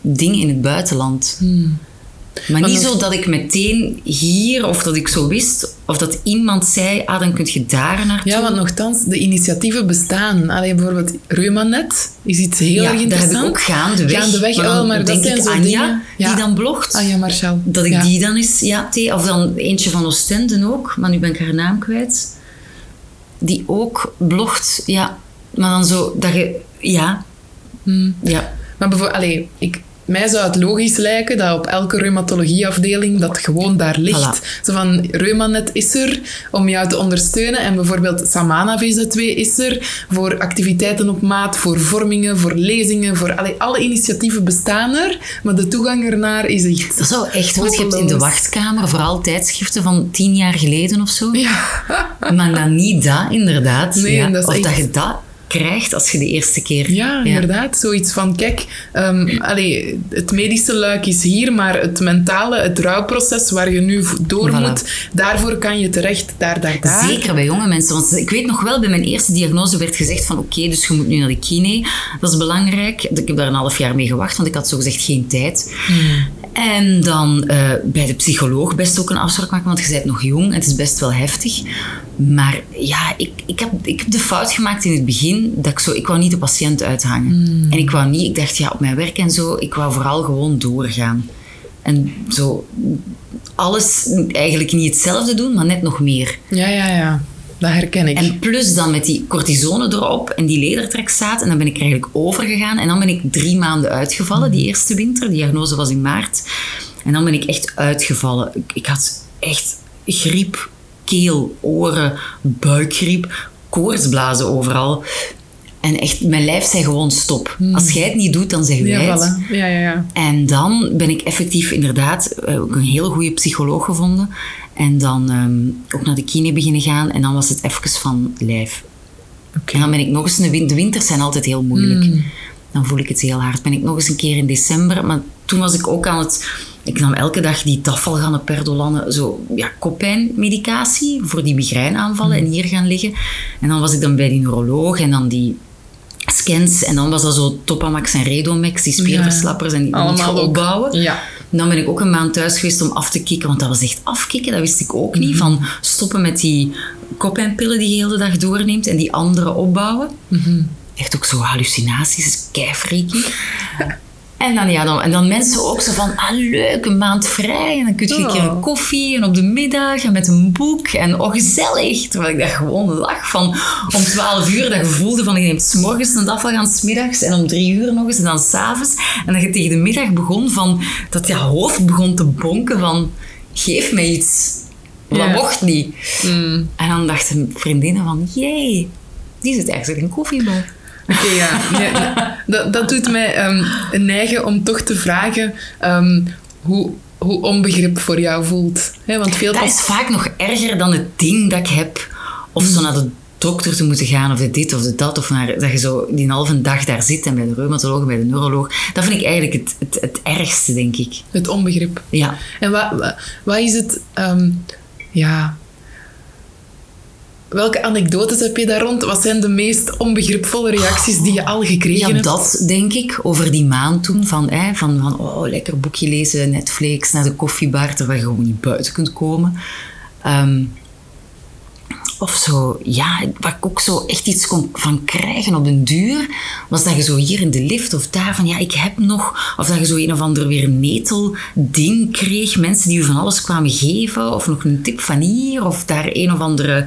dingen in het buitenland. Maar Maar niet nog- zo dat ik meteen hier of dat ik zo wist of dat iemand zei, ah, dan kun je daar naartoe. Ja, want nogthans, de initiatieven bestaan. Bijvoorbeeld Reumanet is iets heel Ja, erg daar heb interessant. ik ook gaandeweg. Gaandeweg, Maar dan wel, maar dat zijn zo Anja, dingen... Ja. die dan blogt. Anja Marchal. Dat ik Ja. die dan eens, ja, thee- of dan eentje van Oostende ook, maar nu ben ik haar naam kwijt. Die ook blogt, ja. Maar dan zo, dat je, ja. Hmm. Ja. Maar bijvoorbeeld, allee, ik, mij zou het logisch lijken dat op elke reumatologieafdeling dat gewoon daar ligt. Voilà. Zo van, Reumanet is er om jou te ondersteunen en bijvoorbeeld Samana VZ2 is er voor activiteiten op maat, voor vormingen, voor lezingen, voor allee, alle initiatieven bestaan er, maar de toegang ernaar is echt... Dat zou echt, want je hebt in de wachtkamer vooral tijdschriften van tien jaar geleden of zo. Ja. Maar dan niet dat, inderdaad. Nee, ja. dat is of echt- dat je dat krijgt als je de eerste keer... Ja, inderdaad. Zoiets van, kijk, ehm, allee, het medische luik is hier, maar het mentale, het rouwproces waar je nu door Voilà. moet, daarvoor kan je terecht daar, daar, daar. Zeker bij jonge mensen. Want ik weet nog wel, bij mijn eerste diagnose werd gezegd van oké, dus je moet nu naar de kine. Dat is belangrijk. Ik heb daar een half jaar mee gewacht, want ik had zogezegd geen tijd. Hmm. En dan uh, bij de psycholoog best ook een afspraak maken, want je bent nog jong en het is best wel heftig. Maar ja, ik, ik, heb, ik heb de fout gemaakt in het begin dat ik zo, ik wou niet de patiënt uithangen. Hmm. En ik wou niet, ik dacht ja, op mijn werk en zo, ik wou vooral gewoon doorgaan. En zo alles eigenlijk niet hetzelfde doen, maar net nog meer. Ja, ja, ja. Dat herken ik. En plus dan met die cortisone erop en die ledertrekzaad. En dan ben ik er eigenlijk overgegaan. En dan ben ik drie maanden uitgevallen, die eerste winter. De diagnose was in maart. En dan ben ik echt uitgevallen. Ik, ik had echt griep, keel, oren, buikgriep, koortsblazen overal. En echt, mijn lijf zei gewoon stop. Als jij het niet doet, dan zeg wij ja, het. ja, ja, ja. En dan ben ik effectief inderdaad eh, ook een hele goede psycholoog gevonden. En dan ehm, ook naar de kine beginnen gaan. En dan was het even van lijf. En dan ben ik nog eens... De, win- de winters zijn altijd heel moeilijk. Hmm. Dan voel ik het heel hard. Ben ik nog eens een keer in december. Maar toen was ik ook aan het... Ik nam elke dag die tafalganne, perdolanne, zo ja, koppijnmedicatie voor die migraineaanvallen en hier gaan liggen. En dan was ik dan bij die neuroloog en dan die scans. En dan was dat zo Topamax en Redomax, die spierverslappers en die moet je opbouwen. Ja. Dan ben ik ook een maand thuis geweest om af te kicken, want dat was echt afkicken, dat wist ik ook Mhm. niet. Van stoppen met die koppijnpillen die je de hele dag doorneemt en die andere opbouwen. Mhm. Echt ook zo hallucinaties, keifreaky. En dan, ja, dan, en dan mensen ook zo van, ah leuk, een maand vrij. En dan kun je een keer een Oh. koffie en op de middag en met een boek. En oh, gezellig. Terwijl ik daar gewoon lag van om 12 uur. Dat je voelde van, je neemt 's morgens een s middags en om drie uur nog eens en dan s'avonds. En dat je tegen de middag begon van, dat je hoofd begon te bonken van, geef mij iets. Ja. dat mocht niet. Mm. En dan dachten vriendinnen van, jee, die zit eigenlijk een koffiebar. Oké, ja. Nee. Dat, dat doet mij ehm, neigen om toch te vragen ehm, hoe, hoe onbegrip voor jou voelt. Hè, want veel Dat pas- is vaak nog erger dan het ding dat ik heb. Of zo naar de dokter te moeten gaan, of de dit of de dat. Of naar, dat je zo die een halve dag daar zit en bij de reumatoloog en bij de neuroloog. Dat vind ik eigenlijk het, het, het ergste, denk ik. het onbegrip. Ja. En wat, wat, wat is het... ehm, ja... Welke anekdotes heb je daar rond? Wat zijn de meest onbegripvolle reacties die je al gekregen Ja, hebt? dat denk ik. Over die maand toen. Van, hè, van, van oh, lekker boekje lezen, Netflix, naar de koffiebar, terwijl je gewoon niet buiten kunt komen. Ehm, of zo, ja, waar ik ook zo echt iets kon van krijgen op den duur, was dat je zo hier in de lift of daar van, ja, ik heb nog, of dat je zo een of ander weer netel ding kreeg, mensen die je van alles kwamen geven, of nog een tip van hier, of daar een of andere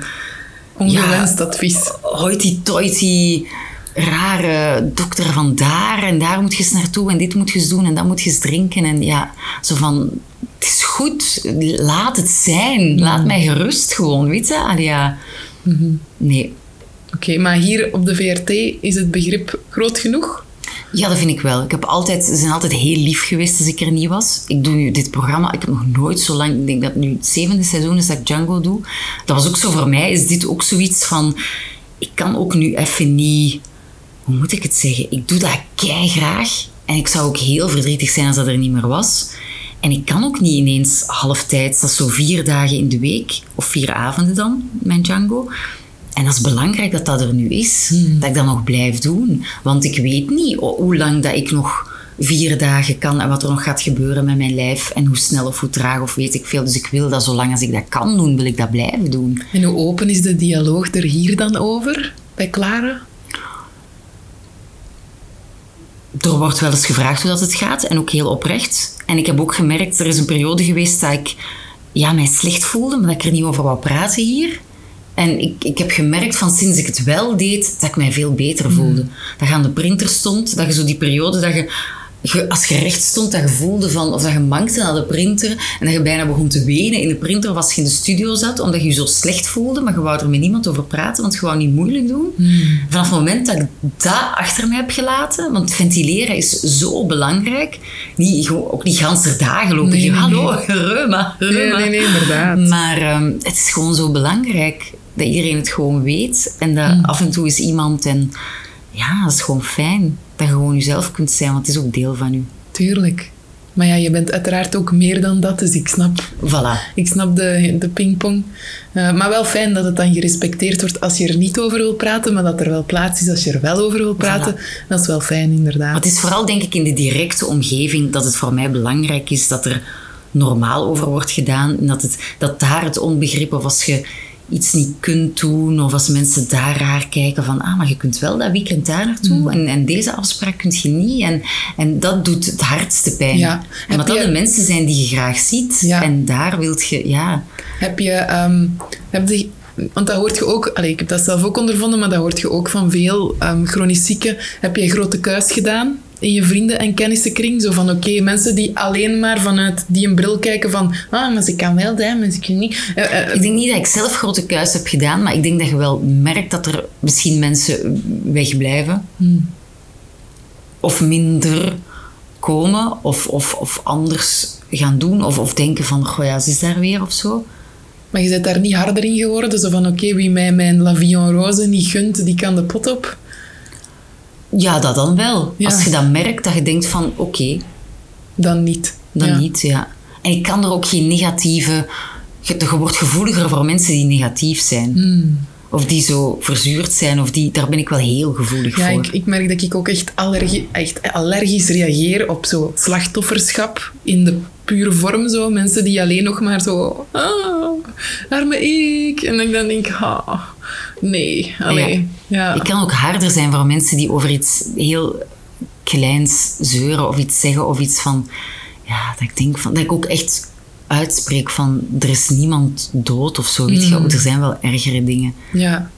Ongewenst advies. hoity-toity rare dokter van daar en daar moet je eens naartoe en dit moet je eens doen en dat moet je eens drinken en ja, zo van het is goed, laat het zijn, laat mij gerust gewoon, weet je? Allee, ja. Nee. Oké, maar hier op de VRT is het begrip groot genoeg? Ja, dat vind ik wel. Ik heb altijd, ze zijn altijd heel lief geweest als ik er niet was. Ik doe nu dit programma, ik heb nog nooit zo lang, ik denk dat het nu het zevende seizoen is dat ik Django doe. Dat was ook zo voor mij, is dit ook zoiets van, ik kan ook nu even niet, hoe moet ik het zeggen? Ik doe dat kei graag en ik zou ook heel verdrietig zijn als dat er niet meer was. En ik kan ook niet ineens halftijds, dat is zo vier dagen in de week, of vier avonden dan, mijn Django. En dat is belangrijk dat dat er nu is, dat ik dat nog blijf doen. Want ik weet niet hoe lang dat ik nog vier dagen kan en wat er nog gaat gebeuren met mijn lijf en hoe snel of hoe traag of weet ik veel. Dus ik wil dat zolang als ik dat kan doen, wil ik dat blijven doen. En hoe open is de dialoog er hier dan over, bij Clara? Er wordt wel eens gevraagd hoe dat het gaat en ook heel oprecht. En ik heb ook gemerkt, er is een periode geweest dat ik ja, mij slecht voelde, maar dat ik er niet over wou praten hier. En ik, ik heb gemerkt van sinds ik het wel deed, dat ik mij veel beter voelde. Dat je aan de printer stond, dat je zo die periode dat je, als je recht stond, dat je voelde van, of dat je mankte naar de printer en dat je bijna begon te wenen in de printer of als je in de studio zat, omdat je je zo slecht voelde, maar je wou er met niemand over praten, want je wou niet moeilijk doen. Vanaf het moment dat ik dat achter mij heb gelaten, want ventileren is zo belangrijk, niet, ook niet ganse dagen lopen. Nee, je, nee, Hallo, reuma, reuma. Nee, nee, nee, inderdaad. Maar ehm, het is gewoon zo belangrijk dat iedereen het gewoon weet. En dat Mm. af en toe is iemand en ja, dat is gewoon fijn. Dat je gewoon jezelf kunt zijn, want het is ook deel van u. Tuurlijk. Maar ja, je bent uiteraard ook meer dan dat, dus ik snap, Voilà. ik snap de, de pingpong. Eh, maar wel fijn dat het dan gerespecteerd wordt als je er niet over wil praten, maar dat er wel plaats is als je er wel over wil praten. Dat is wel fijn, inderdaad. Maar het is vooral, denk ik, in de directe omgeving dat het voor mij belangrijk is dat er normaal over wordt gedaan. En dat, het, dat daar het onbegrip of als je iets niet kunt doen of als mensen daar raar kijken van ah, maar je kunt wel dat weekend daar naartoe Mm. en, en deze afspraak kun je niet. En, en dat doet het hardste pijn. Ja. Wat dat je- de mensen zijn die je graag ziet Ja. en daar wilt je, ja... Heb je, ehm, heb je, want dat hoort je ook, allee, ik heb dat zelf ook ondervonden, maar dat hoort je ook van veel ehm chronisch zieken. Heb je grote kuis gedaan in je vrienden- en kennissenkring? Zo van, oké, mensen die alleen maar vanuit die een bril kijken van, ah, maar ze kan wel dat, maar ze kan niet. Eh, eh, Ik denk niet dat ik zelf grote kuis heb gedaan, maar ik denk dat je wel merkt dat er misschien mensen wegblijven. Of minder komen, of, of, of anders gaan doen, of, of denken van, goh ja, ze is daar weer of zo. maar je bent daar niet harder in geworden? Zo van, oké, wie mij mijn La Vie en Rose niet gunt, die kan de pot op. Ja, dat dan wel. Ja. Als je dat merkt, dat je denkt van, oké, Dan niet. dan Ja. niet, ja. En ik kan er ook geen negatieve... Je, je wordt gevoeliger voor mensen die negatief zijn. Hmm. Of die zo verzuurd zijn, of die... Daar ben ik wel heel gevoelig Ja, voor. ik, ik merk dat ik ook echt, echt allergisch reageer op zo slachtofferschap in de pure vorm. Zo. Mensen die alleen nog maar zo... Ah, arme ik. En ik dan denk, ah, nee. Allee, ja. Ik kan ook harder zijn voor mensen die over iets heel kleins zeuren of iets zeggen of iets van... Ja, dat ik denk van... Dat ik ook echt uitspreek van... Er is niemand dood of zo, weet je. Mm. Er zijn wel ergere dingen. ja.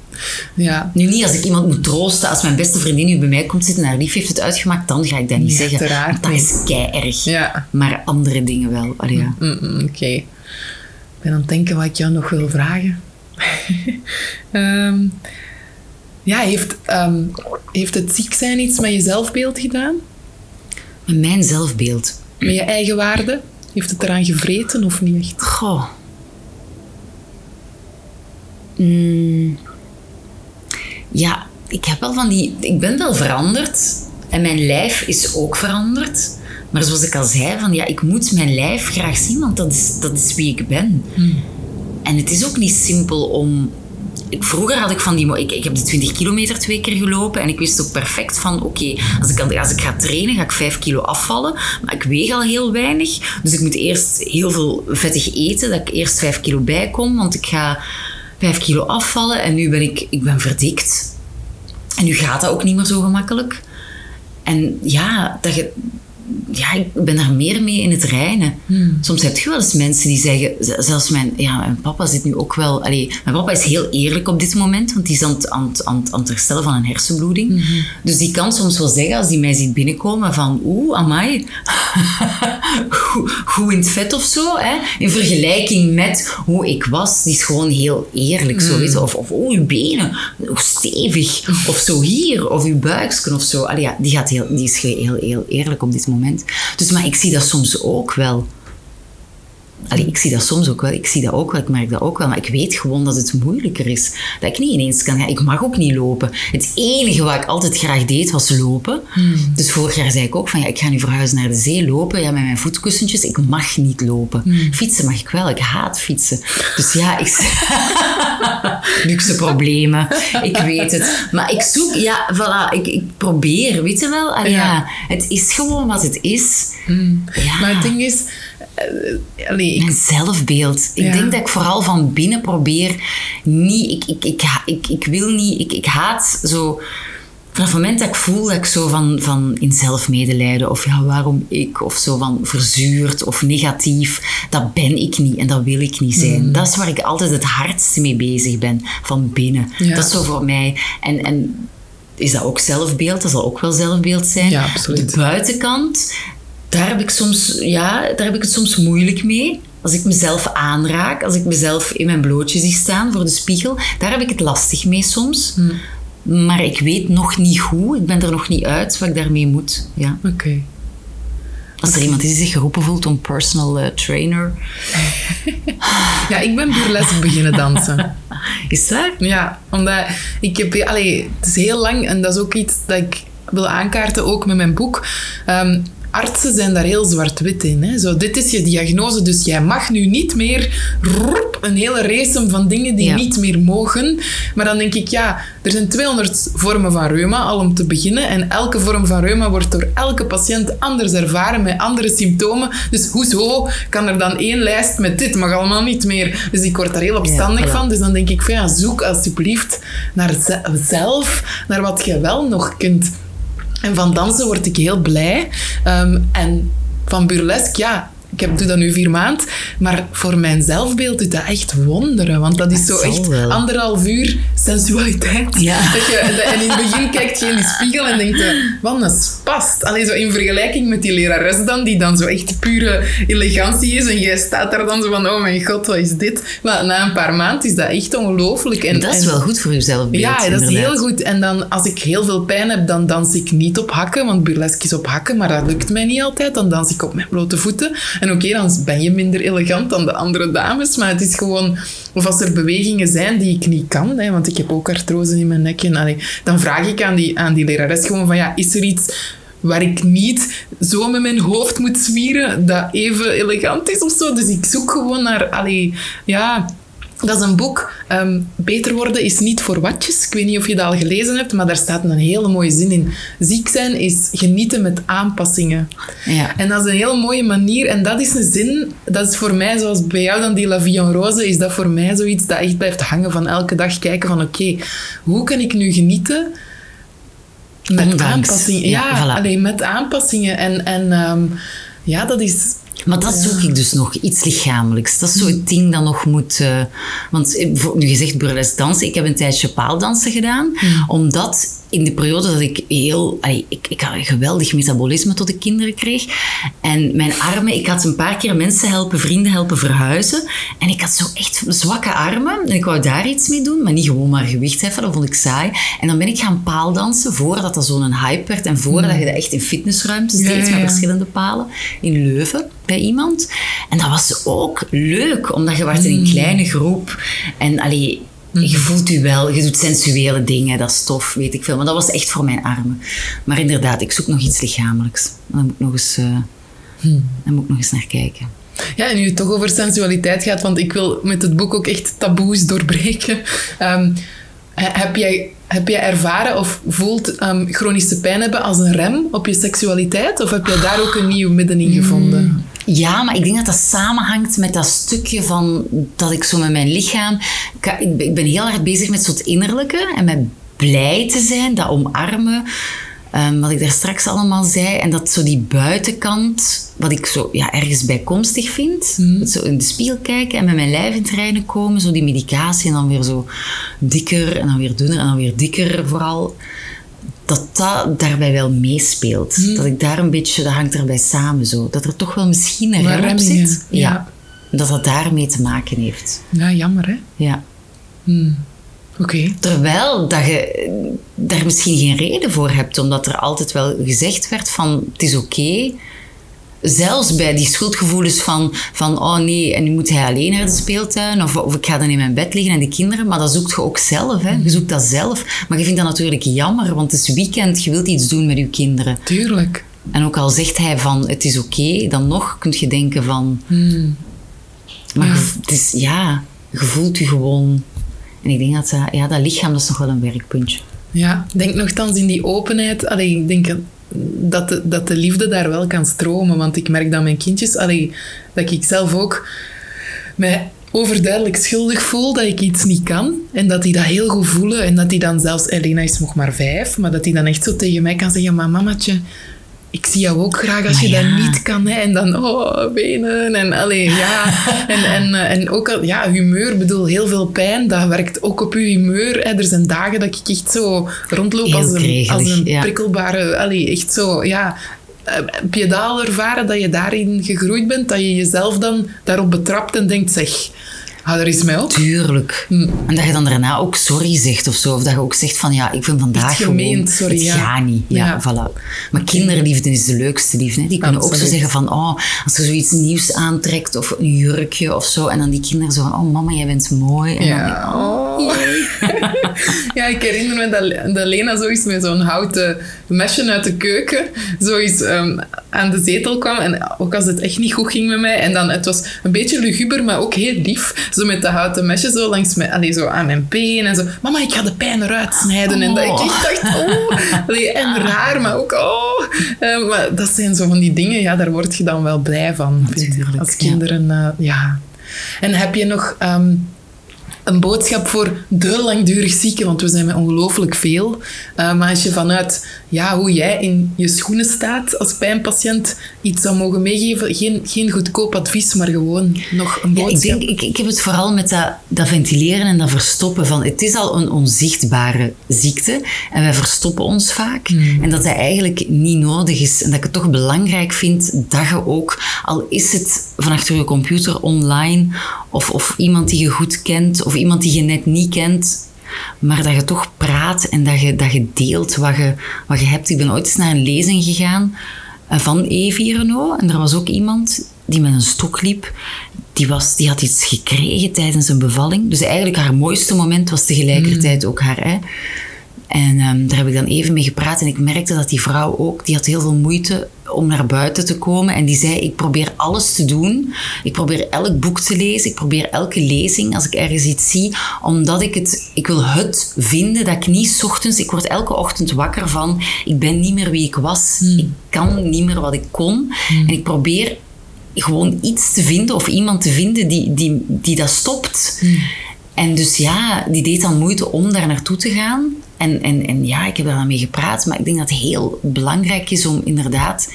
Ja. Nu niet als ik iemand moet troosten. Als mijn beste vriendin nu bij mij komt zitten en haar lief heeft het uitgemaakt, dan ga ik dat niet Nee, zeggen. Want dat niet. is kei erg. Ja. Maar andere dingen wel. Ja. Mm, mm, Oké. Ik ben aan het denken wat ik jou nog wil vragen. Ehm, ja, heeft, ehm, heeft het ziek zijn iets met je zelfbeeld gedaan? Met mijn zelfbeeld. Met je eigen waarde? Heeft het eraan gevreten of niet echt? Goh. Mm. Ja, ik heb wel van die... Ik ben wel veranderd. En mijn lijf is ook veranderd. Maar zoals ik al zei, van, ja, ik moet mijn lijf graag zien, want dat is, dat is wie ik ben. En het is ook niet simpel om... Vroeger had ik van die... Ik, ik heb de 20 kilometer twee keer gelopen en ik wist ook perfect van... Oké, als, ik, als ik ga trainen, ga ik 5 kilo afvallen. Maar ik weeg al heel weinig. Dus ik moet eerst heel veel vettig eten, dat ik eerst 5 kilo bijkom. Want ik ga 5 kilo afvallen en nu ben ik, ik ben verdikt. En nu gaat dat ook niet meer zo gemakkelijk. En ja, dat je, ja, ik ben daar meer mee in het reinen. Soms heb je wel eens mensen die zeggen, zelfs mijn, ja, mijn papa zit nu ook wel, allee, mijn papa is heel eerlijk op dit moment, want die is aan het, aan het, aan het, herstellen van een hersenbloeding. Dus die kan soms wel zeggen, als die mij ziet binnenkomen, van oeh, amai, goed, goed in het vet of zo, hè? in vergelijking met hoe ik was. Die is gewoon heel eerlijk, zo, weet je. Of, of oh, uw benen, hoe stevig, of zo hier, of uw buiksken of zo. Allee, ja, die, gaat heel, die is heel, heel eerlijk op dit moment. Dus, maar ik zie dat soms ook wel. Allee, ik zie dat soms ook wel, ik zie dat ook wel, ik merk dat ook wel, maar ik weet gewoon dat het moeilijker is. Dat ik niet ineens kan gaan. Ik mag ook niet lopen. Het enige wat ik altijd graag deed, was lopen. Dus vorig jaar zei ik ook van, ja, ik ga nu verhuizen naar de zee lopen, ja, met mijn voetkussentjes. Ik mag niet lopen. Fietsen mag ik wel, ik haat fietsen. Dus ja, ik... Luxe problemen, ik weet het. Maar ik zoek, ja, voilà, ik, ik probeer, weet je wel? Allee, Ja. het is gewoon wat het is. Ja. Maar het ding is... eh, allee, ik, Mijn zelfbeeld. Ik Ja. denk dat ik vooral van binnen probeer niet... Ik, ik, ik, ik, ik wil niet... Ik, ik haat zo... Vanaf het moment dat ik voel dat ik zo van, van in zelfmedelijden of ja, waarom ik, of zo van verzuurd of negatief, dat ben ik niet en dat wil ik niet zijn. Dat is waar ik altijd het hardste mee bezig ben, van binnen. Ja. Dat is zo voor mij. En, en is dat ook zelfbeeld? Dat zal ook wel zelfbeeld zijn. Ja, absoluut. De buitenkant, daar heb ik, soms, ja, daar heb ik het soms moeilijk mee. Als ik mezelf aanraak, als ik mezelf in mijn blootje zie staan voor de spiegel, daar heb ik het lastig mee soms. Maar ik weet nog niet hoe, ik ben er nog niet uit wat ik daarmee moet. Ja. Oké. Als er iemand is die zich geroepen voelt om personal eh, trainer, Ja, ik ben burlesque beginnen dansen. is waar? Ja, omdat ik heb... Allee, het is heel lang en dat is ook iets dat ik wil aankaarten, ook met mijn boek. Ehm, artsen zijn daar heel zwart-wit in. Hè? Zo, dit is je diagnose, dus jij mag nu niet meer roep, een hele race van dingen die niet meer mogen. Maar dan denk ik, ja, er zijn 200 vormen van reuma, al om te beginnen. En elke vorm van reuma wordt door elke patiënt anders ervaren, met andere symptomen. Dus hoezo kan er dan één lijst met dit mag allemaal niet meer? Dus ik word daar heel opstandig van. Dus dan denk ik van, ja, zoek alsjeblieft naar zelf, naar wat je wel nog kunt en van dansen word ik heel blij. Ehm, en van burlesque, ja, ik heb, doe dat nu vier maanden, maar voor mijn zelfbeeld doet dat echt wonderen. Want dat is zo echt anderhalf uur sensualiteit. Ja. Dat je, en in het begin kijkt je in die spiegel en denkt je, wat een spast. Alleen zo in vergelijking met die lerares dan, die dan zo echt pure elegantie is. En jij staat daar dan zo van, oh mijn god, wat is dit? Maar na een paar maanden is dat echt ongelooflijk. En, dat is wel goed voor je zelfbeeld. Ja, dat is heel goed. En dan, als ik heel veel pijn heb, dan dans ik niet op hakken, want burlesque is op hakken, maar dat lukt mij niet altijd. Dan dans ik op mijn blote voeten. En oké, dan ben je minder elegant dan de andere dames, maar het is gewoon... Of als er bewegingen zijn die ik niet kan, hè, want ik heb ook artrose in mijn nek, en, dan vraag ik aan die, aan die lerares gewoon van, ja, is er iets waar ik niet zo met mijn hoofd moet zwieren dat even elegant is of zo. Dus ik zoek gewoon naar, allee, ja, dat is een boek. Ehm, Beter worden is niet voor watjes. Ik weet niet of je dat al gelezen hebt, maar daar staat een hele mooie zin in. Ziek zijn is genieten met aanpassingen. Ja. En dat is een hele mooie manier. En dat is een zin, dat is voor mij, zoals bij jou dan die La Vie en Rose, is dat voor mij zoiets dat echt blijft hangen van elke dag kijken van oké, hoe kan ik nu genieten met aanpassingen? Ja, ja alleen met aanpassingen. En, en um, ja, dat is maar dat zoek ik dus nog, iets lichamelijks. Dat is zo het ding dat nog moet... Uh, want eh, nu gezegd burlesque dansen, ik heb een tijdje paaldansen gedaan. Omdat in de periode dat ik heel... ik, ik had een geweldig metabolisme tot ik kinderen kreeg. En mijn armen... Ik had een paar keer mensen helpen, vrienden helpen verhuizen. En ik had zo echt zwakke armen. En ik wou daar iets mee doen, maar niet gewoon maar gewicht heffen. Dat vond ik saai. En dan ben ik gaan paaldansen, voordat dat zo'n hype werd. En voordat je dat echt in fitnessruimtes deed, met verschillende palen. In Leuven, bij iemand. En dat was ook leuk, omdat je was in een mm. kleine groep. En allee, je mhm. voelt je wel, je doet sensuele dingen, dat stof, weet ik veel. Maar dat was echt voor mijn armen. Maar inderdaad, ik zoek nog iets lichamelijks. Dan moet ik nog eens, uh, dan moet ik nog eens naar kijken. Ja, en nu het toch over sensualiteit gaat, want ik wil met het boek ook echt taboes doorbreken. Ehm, heb, jij, heb jij ervaren of voelt um, chronische pijn hebben als een rem op je seksualiteit? Of heb jij daar ook een nieuw midden in gevonden? Mm. Ja, maar ik denk dat dat samenhangt met dat stukje van dat ik zo met mijn lichaam. Ik ben heel erg bezig met het innerlijke en met blij te zijn, dat omarmen. Um, wat ik daar straks allemaal zei. En dat zo die buitenkant, wat ik zo ja, ergens bijkomstig vind. Mm. Zo in de spiegel kijken en met mijn lijf in het reinen komen. Zo die medicatie en dan weer zo dikker en dan weer dunner en dan weer dikker vooral dat dat daarbij wel meespeelt. Hmm. Dat ik daar een beetje, dat hangt erbij samen zo. Dat er toch wel misschien een rem op zit. Ja. Dat dat daarmee te maken heeft. Ja, jammer hè? Ja. Hmm. Oké. Terwijl dat je daar misschien geen reden voor hebt, omdat er altijd wel gezegd werd van het is oké zelfs bij die schuldgevoelens van, van oh nee, en nu moet hij alleen naar de speeltuin of, of ik ga dan in mijn bed liggen en de kinderen, maar dat zoekt je ook zelf. Hè? Je zoekt dat zelf. Maar je vindt dat natuurlijk jammer, want het is weekend, je wilt iets doen met je kinderen. Tuurlijk. En ook al zegt hij van het is oké, dan nog kun je denken van... Hmm. Maar ja. het is, ja, je voelt je gewoon... En ik denk dat dat, ja, dat lichaam dat is nog wel een werkpuntje. Ja, denk nogthans in die openheid. Allee, ik denk dat de, dat de liefde daar wel kan stromen. Want ik merk dat mijn kindjes, allee, dat ik zelf ook mij overduidelijk schuldig voel dat ik iets niet kan. En dat die dat heel goed voelen. En dat die dan zelfs, Elena is nog maar vijf, maar dat die dan echt zo tegen mij kan zeggen: Maar mamatje, ik zie jou ook graag als je dat niet kan. Hè. En dan, oh, benen. En, allee, ja. en, en, eh, en ook, ja, humeur. bedoel, heel veel pijn, dat werkt ook op je humeur. Hè. Er zijn dagen dat ik echt zo rondloop als een, als een prikkelbare... Allee, echt zo, ja... Eh, heb je dat al ervaren, dat je daarin gegroeid bent? Dat je jezelf dan daarop betrapt en denkt, zeg... hou er eens mee op. Tuurlijk. Hm. En dat je dan daarna ook sorry zegt of zo. Of dat je ook zegt van ja, ik vind vandaag Echt gemeend, gewoon... sorry, het ja. gaat niet. Ja, Ja. voilà. Maar kinderliefde is de leukste liefde. Hè. Die kunnen ook zo zeggen van oh, als je zoiets nieuws aantrekt of een jurkje of zo. En dan die kinderen zo van oh mama, jij bent mooi. En dan Ja. Oh. ja, ik herinner me dat, dat Lena zoiets met zo'n houten mesje uit de keuken zoiets ehm, aan de zetel kwam. En ook als het echt niet goed ging met mij. En dan, het was een beetje luguber, maar ook heel lief. Zo met dat houten mesje zo langs mijn, allee, zo aan mijn been. En zo, mama, ik ga de pijn eruit snijden. En dat ik echt dacht, oh. Allee, en raar, maar ook, oh. Eh, maar dat zijn zo van die dingen, ja, daar word je dan wel blij van. vind ik. Natuurlijk, Als kinderen, eh, ja. En heb je nog... ehm, een boodschap voor de langdurig zieken, want we zijn met ongelooflijk veel. Eh, maar als je vanuit ja, hoe jij in je schoenen staat als pijnpatiënt iets zou mogen meegeven, geen, geen goedkoop advies, maar gewoon nog een Ja, ik, boodschap. denk, ik, ik heb het vooral met dat, dat ventileren en dat verstoppen van... Het is al een onzichtbare ziekte en wij verstoppen ons vaak. En dat dat eigenlijk niet nodig is. En dat ik het toch belangrijk vind dat je ook... Al is het van achter je computer online of, of iemand die je goed kent of iemand die je net niet kent... Maar dat je toch praat en dat je, dat je deelt wat je, wat je hebt. Ik ben ooit eens naar een lezing gegaan eh, van Evi Renault. En er was ook iemand die met een stok liep. Die, was, die had iets gekregen tijdens een bevalling. Dus eigenlijk haar mooiste moment was tegelijkertijd ook haar. Hè. En ehm, daar heb ik dan even mee gepraat. En ik merkte dat die vrouw ook, die had heel veel moeite om naar buiten te komen. En die zei, ik probeer alles te doen. Ik probeer elk boek te lezen. Ik probeer elke lezing, als ik ergens iets zie. Omdat ik het, ik wil het vinden dat ik niet 's ochtends... Ik word elke ochtend wakker van, ik ben niet meer wie ik was. Ik kan niet meer wat ik kon. En ik probeer gewoon iets te vinden of iemand te vinden die, die, die dat stopt. En dus ja, die deed dan moeite om daar naartoe te gaan. En, en, en ja, ik heb daar dan mee gepraat. Maar ik denk dat het heel belangrijk is om inderdaad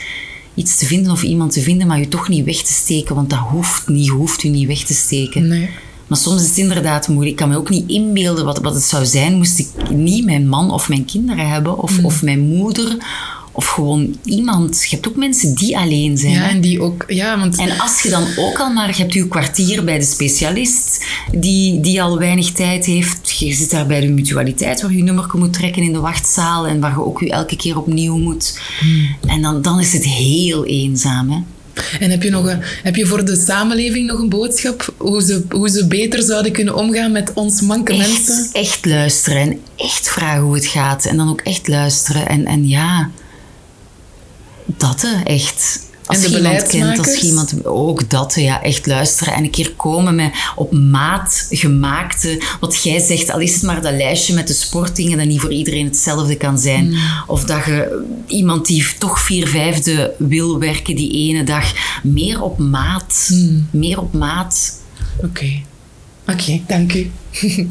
iets te vinden of iemand te vinden, maar je toch niet weg te steken. Want dat hoeft niet, je hoeft je niet weg te steken. Nee. Maar soms is het inderdaad moeilijk. Ik kan me ook niet inbeelden wat, wat het zou zijn moest ik niet mijn man of mijn kinderen hebben. Of, of mijn moeder. Of gewoon iemand. Je hebt ook mensen die alleen zijn. Ja, en die ook... Ja, want... En als je dan ook al maar, je hebt je kwartier bij de specialist, die, die al weinig tijd heeft. Je zit daar bij de mutualiteit, waar je je nummer moet trekken in de wachtzaal en waar je ook je elke keer opnieuw moet. En dan, dan is het heel eenzaam. Hè? En heb je, nog een, heb je voor de samenleving nog een boodschap? Hoe ze, hoe ze beter zouden kunnen omgaan met ons manke mensen? Echt, echt luisteren en echt vragen hoe het gaat. En dan ook echt luisteren. En, en ja, dat echt. Als En de je iemand kent, als iemand... Ook dat, ja. Echt luisteren en een keer komen met op maat gemaakte... Wat jij zegt, al is het maar dat lijstje met de sportdingen... dat niet voor iedereen hetzelfde kan zijn. Mm. Of dat je iemand die toch vier vijfde wil werken die ene dag... Meer op maat. Mm. Meer op maat. Oké. Oké, dank u.